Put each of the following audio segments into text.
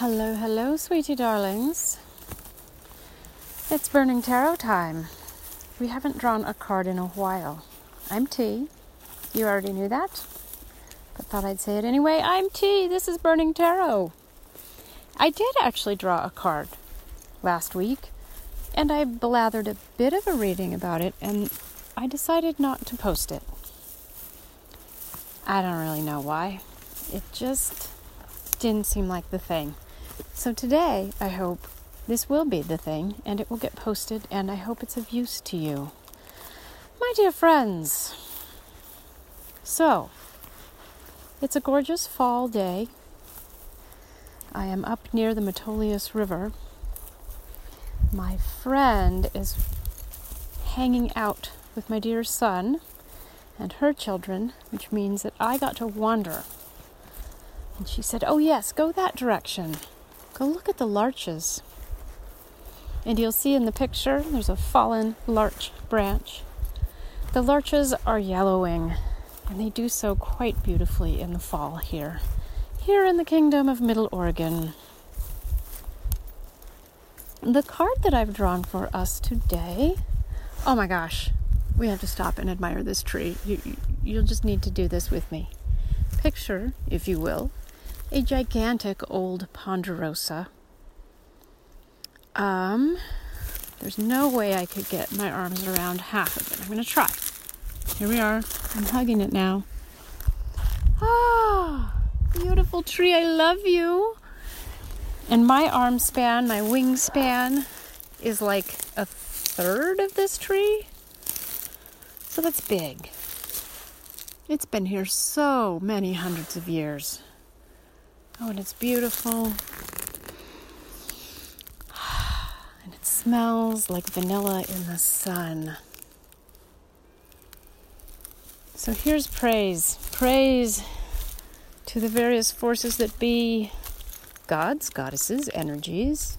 Hello, hello, sweetie darlings. It's Burning Tarot time. We haven't drawn a card in a while. I'm T. You already knew that, but thought I'd say it anyway. I'm T. This is Burning Tarot. I did actually draw a card last week, and I blathered a bit of a reading about it, and I decided not to post it. I don't really know why. It just didn't seem like the thing. So today, I hope this will be the thing and it will get posted, and I hope it's of use to you. My dear friends, so it's a gorgeous fall day. I am up near the Metolius River. My friend is hanging out with my dear son and her children, which means that I got to wander. And she said, Oh, yes, go that direction. Go look at the larches. And you'll see in the picture there's a fallen larch branch. The larches are yellowing, and they do so quite beautifully in the fall here, here in the kingdom of Middle Oregon. The card that I've drawn for us today, oh my gosh, we have to stop and admire this tree. You, you'll just need to do this with me. Picture, if you will, a gigantic old ponderosa. Um, there's no way I could get my arms around half of it. I'm going to try. Here we are. I'm hugging it now. Ah, beautiful tree. I love you. And my arm span, my wingspan, is like a third of this tree. So that's big. It's been here so many hundreds of years. Oh, and it's beautiful. And it smells like vanilla in the sun. So here's praise. Praise to the various forces that be gods, goddesses, energies,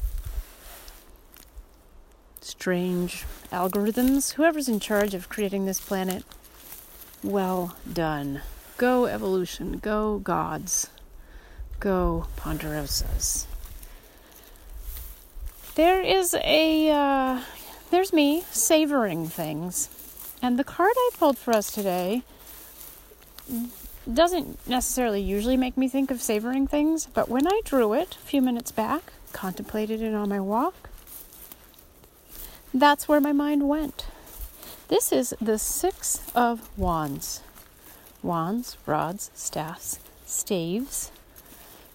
strange algorithms, whoever's in charge of creating this planet. Well done. Go evolution, go gods. Go Ponderosas. There is a, uh, there's me savoring things. And the card I pulled for us today doesn't necessarily usually make me think of savoring things, but when I drew it a few minutes back, contemplated it on my walk, that's where my mind went. This is the Six of Wands wands, rods, staffs, staves,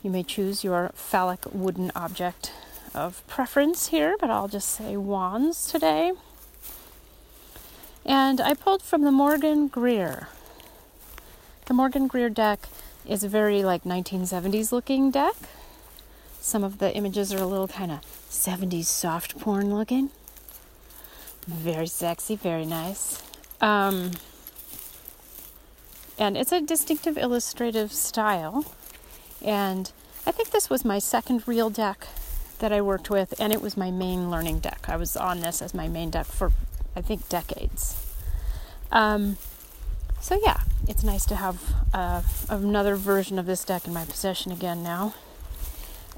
you may choose your phallic wooden object of preference here, but I'll just say wands today. And I pulled from the Morgan Greer. The Morgan Greer deck is a very like 1970s looking deck. Some of the images are a little kind of 70s soft porn looking. Very sexy, very nice. Um, and it's a distinctive illustrative style. And I think this was my second real deck that I worked with, and it was my main learning deck. I was on this as my main deck for, I think, decades. Um, so, yeah, it's nice to have uh, another version of this deck in my possession again now.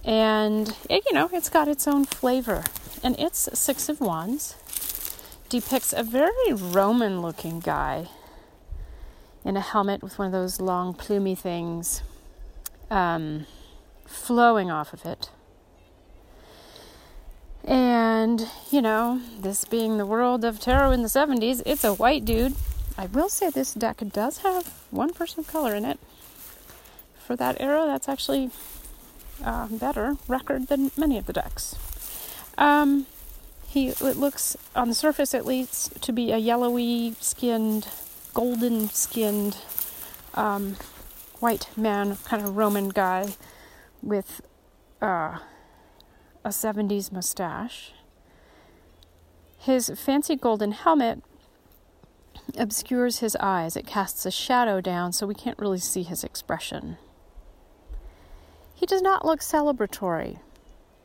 And, it, you know, it's got its own flavor. And it's Six of Wands, depicts a very Roman looking guy in a helmet with one of those long plumy things um, flowing off of it. And, you know, this being the world of tarot in the 70s, it's a white dude. I will say this deck does have one person of color in it. For that era, that's actually uh, better record than many of the decks. Um, he it looks on the surface at least to be a yellowy skinned, golden skinned um, white man, kind of Roman guy with uh, a 70s mustache. His fancy golden helmet obscures his eyes, it casts a shadow down so we can't really see his expression. He does not look celebratory,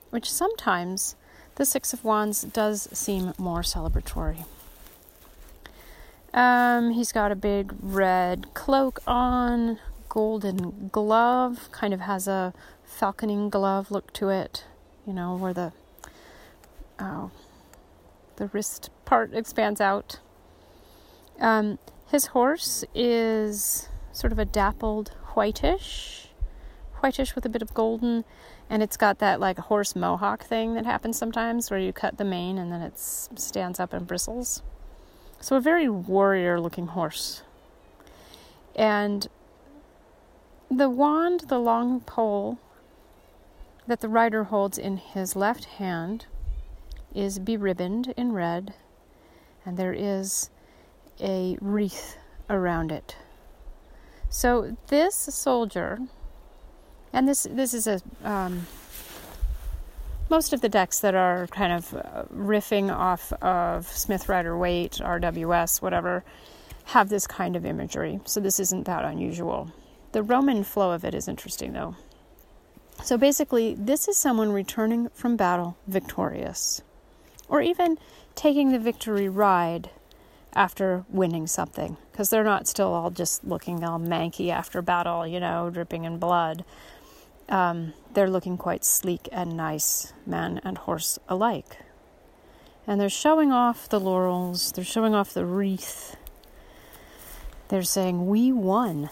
which sometimes the Six of Wands does seem more celebratory. Um, he's got a big red cloak on, golden glove, kind of has a falconing glove look to it, you know, where the oh, the wrist part expands out. Um, his horse is sort of a dappled whitish, whitish with a bit of golden, and it's got that like horse mohawk thing that happens sometimes where you cut the mane and then it stands up and bristles. So, a very warrior looking horse. And the wand, the long pole that the rider holds in his left hand, is beribboned in red, and there is a wreath around it. So this soldier, and this this is a um, most of the decks that are kind of uh, riffing off of Smith Rider Waite, RWS, whatever, have this kind of imagery. So this isn't that unusual. The Roman flow of it is interesting though. So basically, this is someone returning from battle victorious, or even taking the victory ride after winning something because they're not still all just looking all manky after battle, you know, dripping in blood. Um, they're looking quite sleek and nice, man and horse alike. And they're showing off the laurels, they're showing off the wreath. They're saying, We won.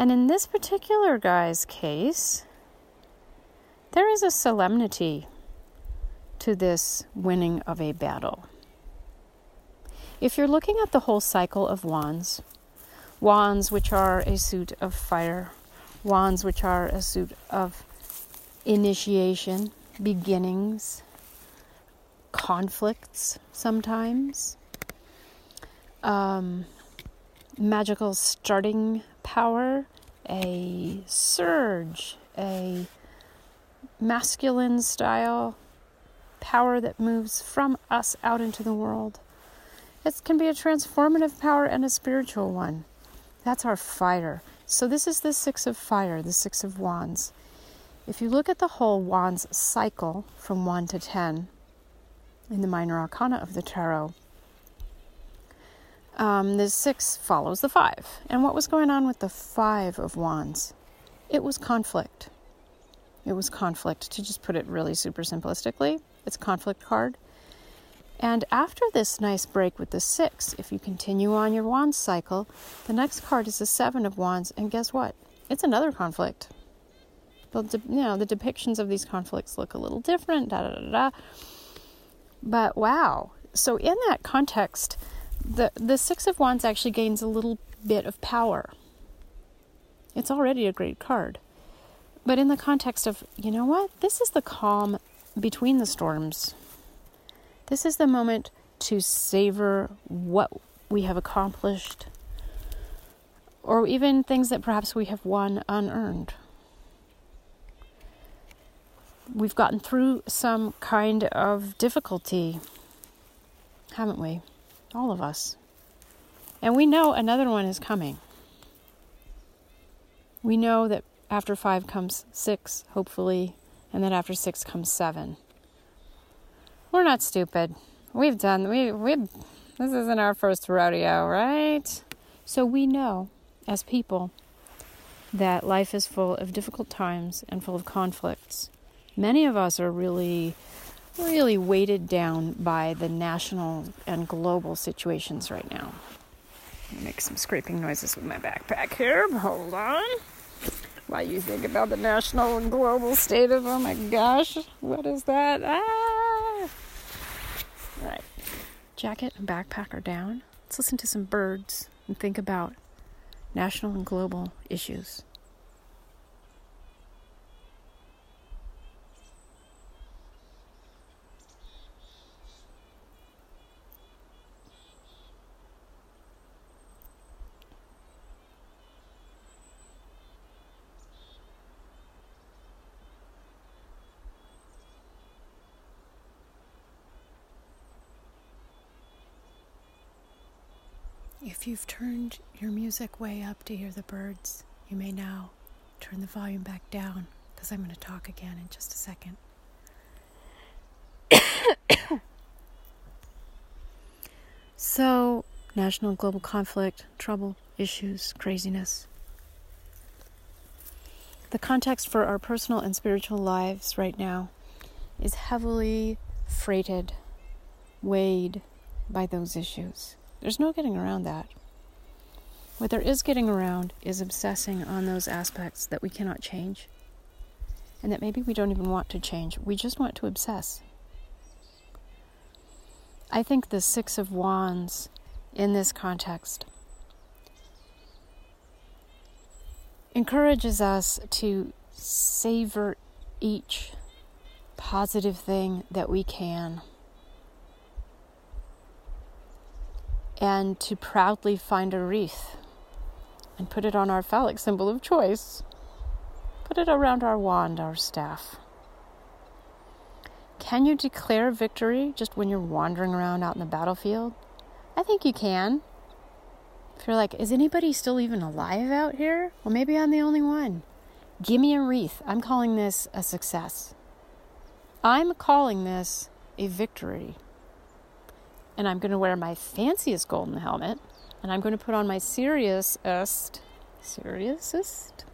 And in this particular guy's case, there is a solemnity to this winning of a battle. If you're looking at the whole cycle of wands, wands which are a suit of fire, wands which are a suit of initiation, beginnings, conflicts sometimes, um, magical starting power, a surge, a masculine style power that moves from us out into the world it can be a transformative power and a spiritual one. That's our fire. So, this is the Six of Fire, the Six of Wands. If you look at the whole Wands cycle from 1 to 10 in the Minor Arcana of the Tarot, um, the six follows the five. And what was going on with the five of wands? It was conflict. It was conflict, to just put it really super simplistically. It's conflict card. And after this nice break with the six, if you continue on your wands cycle, the next card is the seven of wands, and guess what? It's another conflict. But you know the depictions of these conflicts look a little different. Da da da da. But wow! So in that context, the the six of wands actually gains a little bit of power. It's already a great card. But in the context of, you know what? This is the calm between the storms this is the moment to savor what we have accomplished, or even things that perhaps we have won unearned. We've gotten through some kind of difficulty, haven't we? All of us. And we know another one is coming. We know that after five comes six, hopefully, and then after six comes seven. We're not stupid. We've done we we this isn't our first rodeo, right? So we know as people that life is full of difficult times and full of conflicts. Many of us are really really weighted down by the national and global situations right now. Make some scraping noises with my backpack here. Hold on. While you think about the national and global state of, oh my gosh, what is that? Ah! Right. Jacket and backpack are down. Let's listen to some birds and think about national and global issues. If you've turned your music way up to hear the birds, you may now turn the volume back down because I'm going to talk again in just a second. so, national global conflict, trouble, issues, craziness. The context for our personal and spiritual lives right now is heavily freighted, weighed by those issues. There's no getting around that. What there is getting around is obsessing on those aspects that we cannot change and that maybe we don't even want to change. We just want to obsess. I think the Six of Wands in this context encourages us to savor each positive thing that we can and to proudly find a wreath and put it on our phallic symbol of choice. Put it around our wand, our staff. Can you declare victory just when you're wandering around out in the battlefield? I think you can. If you're like, is anybody still even alive out here? Well, maybe I'm the only one. Give me a wreath. I'm calling this a success. I'm calling this a victory. And I'm going to wear my fanciest golden helmet and I'm going to put on my seriousest, seriousest?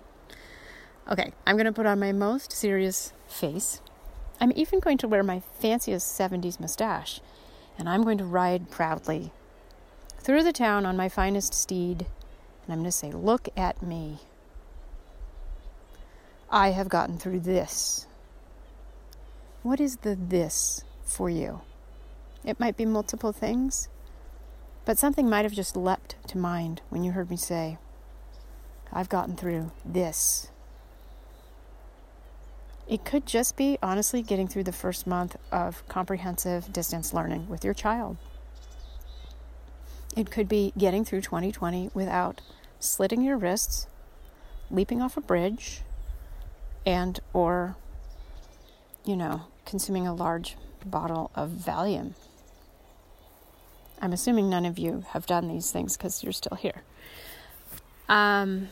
Okay, I'm going to put on my most serious face. I'm even going to wear my fanciest 70s mustache, and I'm going to ride proudly through the town on my finest steed, and I'm going to say, Look at me. I have gotten through this. What is the this for you? It might be multiple things. But something might have just leapt to mind when you heard me say, I've gotten through this. It could just be, honestly, getting through the first month of comprehensive distance learning with your child. It could be getting through 2020 without slitting your wrists, leaping off a bridge, and or you know, consuming a large bottle of Valium I'm assuming none of you have done these things because you're still here. Um,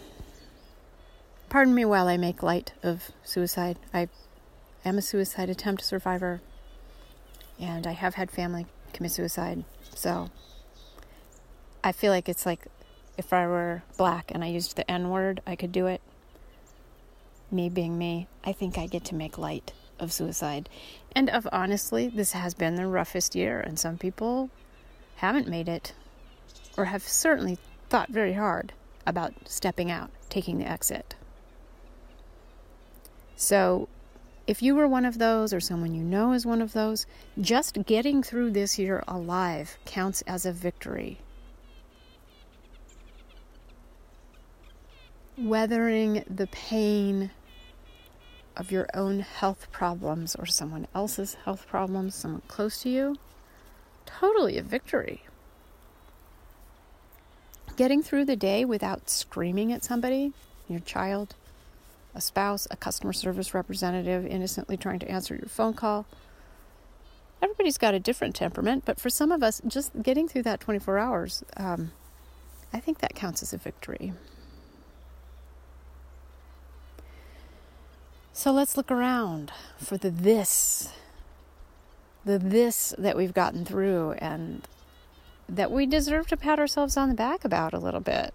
pardon me while I make light of suicide. I am a suicide attempt survivor, and I have had family commit suicide. So I feel like it's like if I were black and I used the N word, I could do it. Me being me, I think I get to make light of suicide. And of honestly, this has been the roughest year, and some people haven't made it or have certainly thought very hard about stepping out, taking the exit. So, if you were one of those or someone you know is one of those, just getting through this year alive counts as a victory. Weathering the pain of your own health problems or someone else's health problems, someone close to you, totally a victory. Getting through the day without screaming at somebody, your child, a spouse, a customer service representative innocently trying to answer your phone call. Everybody's got a different temperament, but for some of us, just getting through that 24 hours, um, I think that counts as a victory. So let's look around for the this the this that we've gotten through and that we deserve to pat ourselves on the back about a little bit.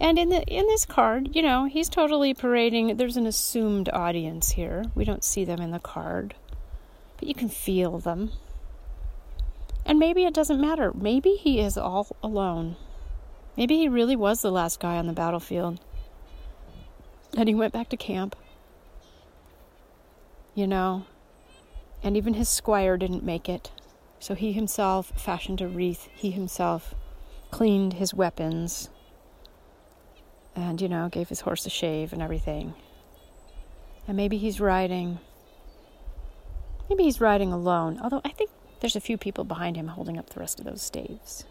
And in the in this card, you know, he's totally parading there's an assumed audience here. We don't see them in the card. But you can feel them. And maybe it doesn't matter. Maybe he is all alone. Maybe he really was the last guy on the battlefield. And he went back to camp. You know, and even his squire didn't make it. So he himself fashioned a wreath, he himself cleaned his weapons, and, you know, gave his horse a shave and everything. And maybe he's riding, maybe he's riding alone, although I think there's a few people behind him holding up the rest of those staves.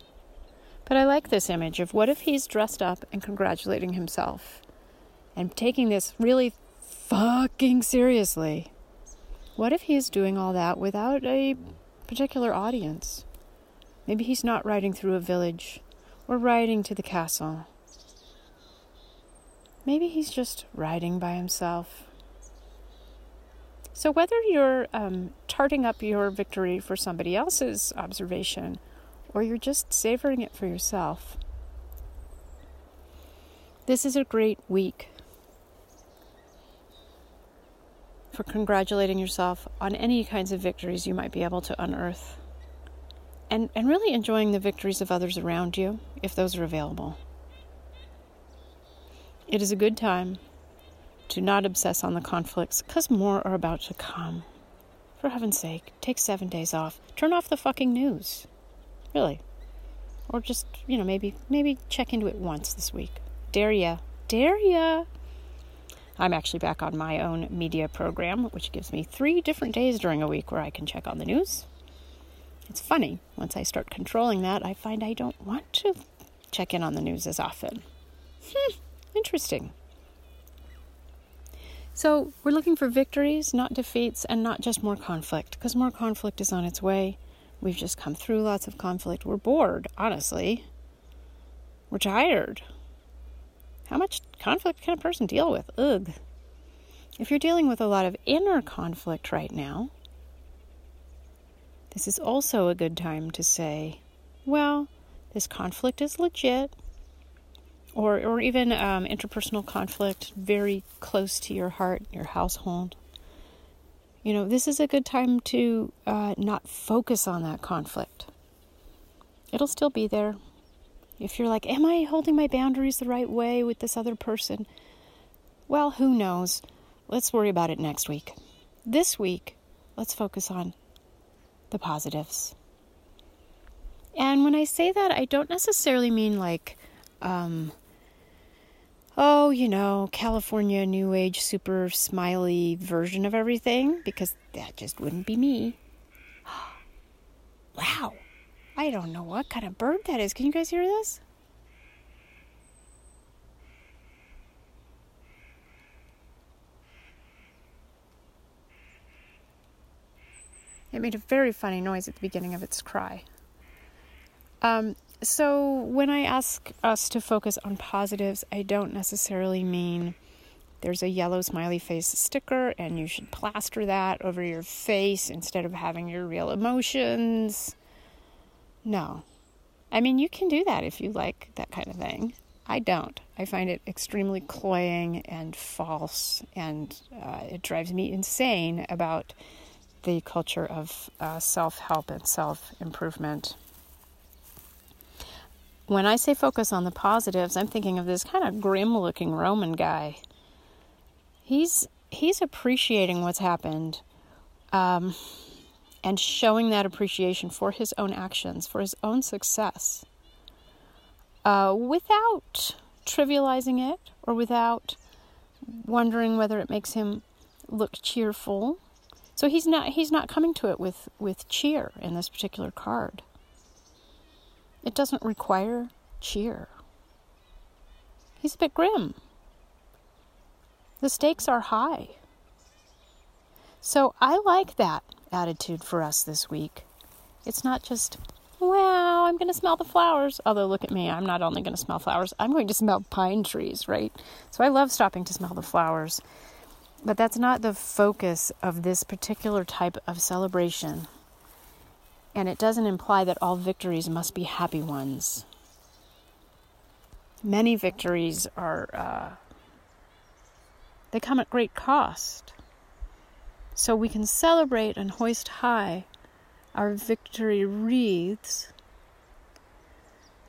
But I like this image of what if he's dressed up and congratulating himself and taking this really fucking seriously. What if he's doing all that without a particular audience? Maybe he's not riding through a village or riding to the castle. Maybe he's just riding by himself. So, whether you're um, tarting up your victory for somebody else's observation or you're just savoring it for yourself, This is a great week for congratulating yourself on any kinds of victories you might be able to unearth. And, and really enjoying the victories of others around you, if those are available. It is a good time to not obsess on the conflicts, because more are about to come. For heaven's sake, take seven days off. Turn off the fucking news. Really. Or just, you know, maybe maybe check into it once this week. Dare ya. Dare ya. I'm actually back on my own media program, which gives me three different days during a week where I can check on the news. It's funny, once I start controlling that, I find I don't want to check in on the news as often. Hmm, interesting. So, we're looking for victories, not defeats, and not just more conflict, because more conflict is on its way. We've just come through lots of conflict. We're bored, honestly. We're tired. How much conflict can a person deal with? Ugh. If you're dealing with a lot of inner conflict right now, this is also a good time to say, well, this conflict is legit. Or, or even um, interpersonal conflict very close to your heart, your household. You know, this is a good time to uh, not focus on that conflict. It'll still be there, if you're like, Am I holding my boundaries the right way with this other person? Well, who knows? Let's worry about it next week. This week, let's focus on the positives. And when I say that, I don't necessarily mean like, um, oh, you know, California New Age super smiley version of everything, because that just wouldn't be me. wow. I don't know what kind of bird that is. Can you guys hear this? It made a very funny noise at the beginning of its cry. Um, so, when I ask us to focus on positives, I don't necessarily mean there's a yellow smiley face sticker and you should plaster that over your face instead of having your real emotions. No. I mean, you can do that if you like that kind of thing. I don't. I find it extremely cloying and false, and uh, it drives me insane about the culture of uh, self help and self improvement. When I say focus on the positives, I'm thinking of this kind of grim looking Roman guy. He's he's appreciating what's happened. Um, and showing that appreciation for his own actions, for his own success, uh, without trivializing it or without wondering whether it makes him look cheerful. So he's not he's not coming to it with, with cheer in this particular card. It doesn't require cheer. He's a bit grim. The stakes are high. So I like that attitude for us this week. It's not just, wow, I'm going to smell the flowers. Although, look at me, I'm not only going to smell flowers, I'm going to smell pine trees, right? So I love stopping to smell the flowers. But that's not the focus of this particular type of celebration. And it doesn't imply that all victories must be happy ones. Many victories are, uh, they come at great cost. So we can celebrate and hoist high our victory wreaths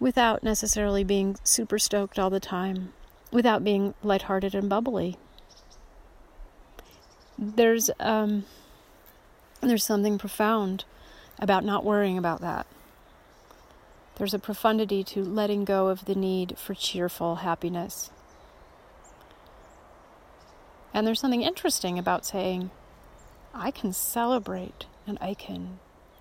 without necessarily being super stoked all the time, without being lighthearted and bubbly. There's um, there's something profound about not worrying about that. There's a profundity to letting go of the need for cheerful happiness. And there's something interesting about saying, I can celebrate and I can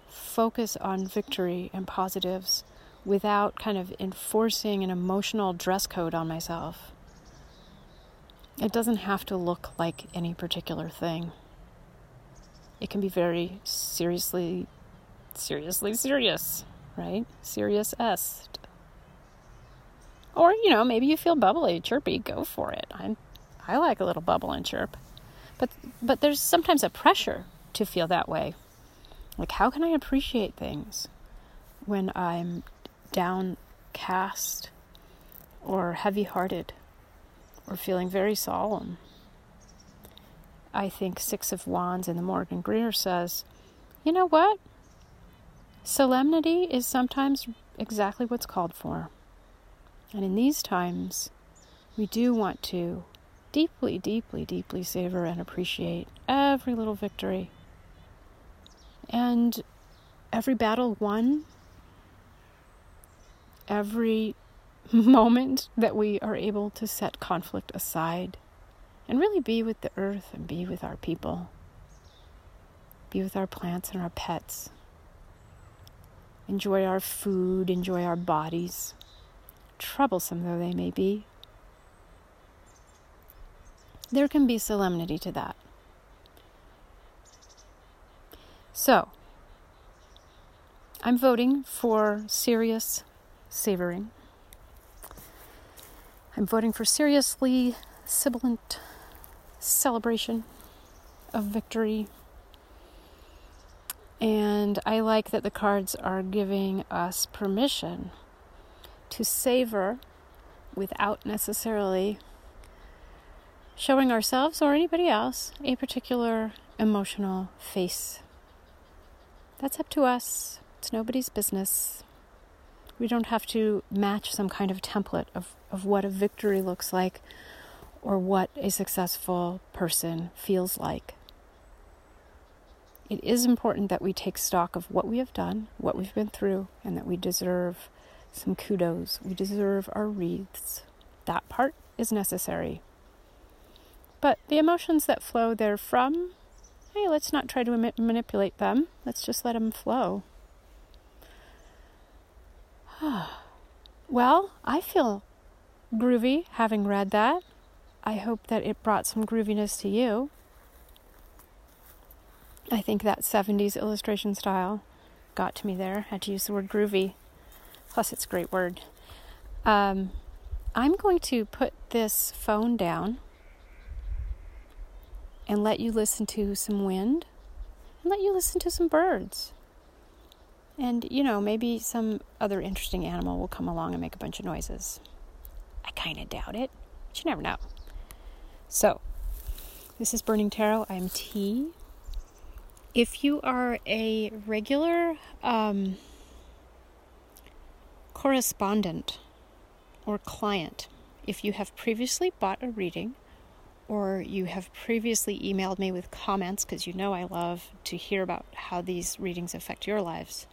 focus on victory and positives without kind of enforcing an emotional dress code on myself. It doesn't have to look like any particular thing. It can be very seriously, seriously serious, right? Serious est. Or, you know, maybe you feel bubbly, chirpy, go for it. I I like a little bubble and chirp. But but there's sometimes a pressure to feel that way. Like how can I appreciate things when I'm downcast or heavy-hearted or feeling very solemn. I think Six of Wands in the Morgan Greer says, you know what? Solemnity is sometimes exactly what's called for. And in these times, we do want to deeply, deeply, deeply savor and appreciate every little victory and every battle won, every moment that we are able to set conflict aside and really be with the earth and be with our people, be with our plants and our pets, enjoy our food, enjoy our bodies, troublesome though they may be. There can be solemnity to that. So, I'm voting for serious savoring. I'm voting for seriously sibilant celebration of victory. And I like that the cards are giving us permission to savor without necessarily showing ourselves or anybody else a particular emotional face. That's up to us. It's nobody's business. We don't have to match some kind of template of, of what a victory looks like or what a successful person feels like. It is important that we take stock of what we have done, what we've been through, and that we deserve some kudos. We deserve our wreaths. That part is necessary. But the emotions that flow therefrom, hey, let's not try to manipulate them. Let's just let them flow. well, I feel groovy having read that. I hope that it brought some grooviness to you. I think that 70s illustration style got to me there. I had to use the word groovy. Plus, it's a great word. Um, I'm going to put this phone down and let you listen to some wind and let you listen to some birds. And, you know, maybe some other interesting animal will come along and make a bunch of noises. I kind of doubt it, but you never know. So, this is Burning Tarot. I'm T. If you are a regular um, correspondent or client, if you have previously bought a reading, or you have previously emailed me with comments because you know I love to hear about how these readings affect your lives,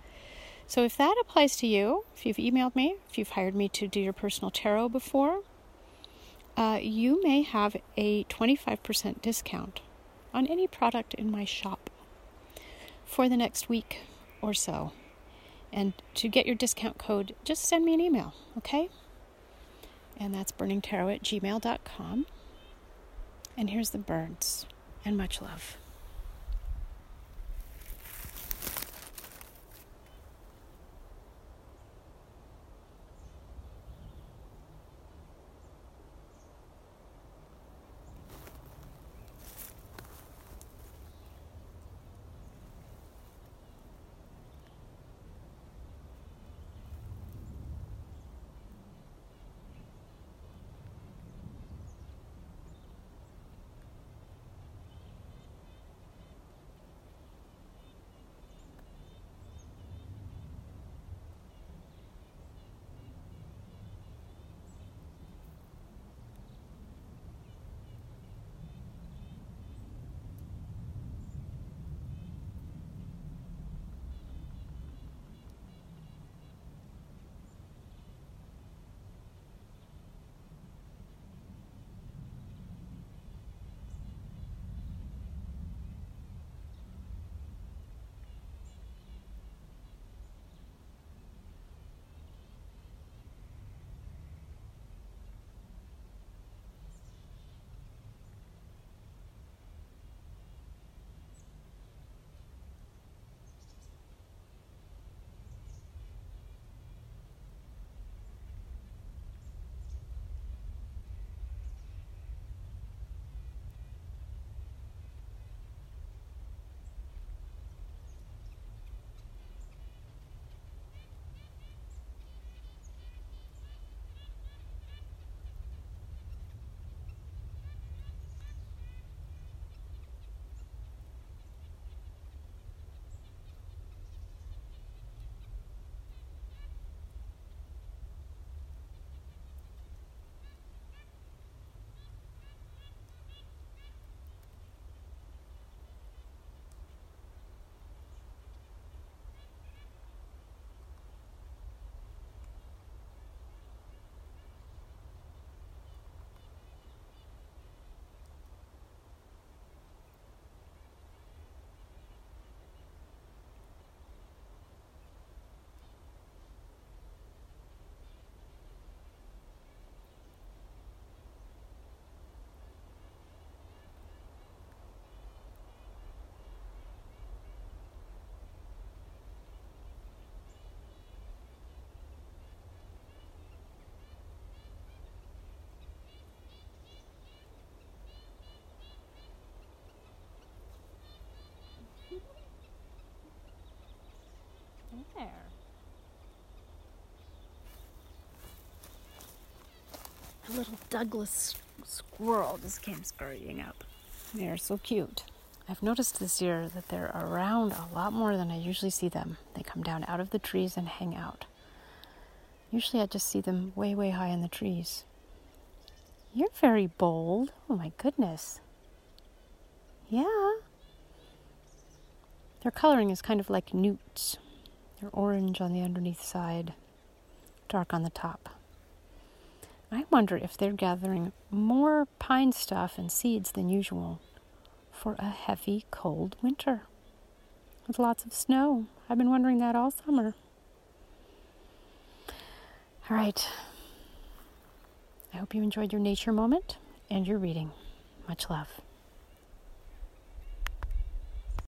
so if that applies to you, if you've emailed me, if you've hired me to do your personal tarot before, uh, you may have a 25% discount on any product in my shop for the next week or so. And to get your discount code, just send me an email, okay? And that's burningtarot at gmail.com. And here's the birds, and much love. Little Douglas squirrel just came scurrying up. They're so cute. I've noticed this year that they're around a lot more than I usually see them. They come down out of the trees and hang out. Usually I just see them way, way high in the trees. You're very bold. Oh my goodness. Yeah. Their coloring is kind of like newts. They're orange on the underneath side, dark on the top. I wonder if they're gathering more pine stuff and seeds than usual for a heavy, cold winter with lots of snow. I've been wondering that all summer. All right. I hope you enjoyed your nature moment and your reading. Much love.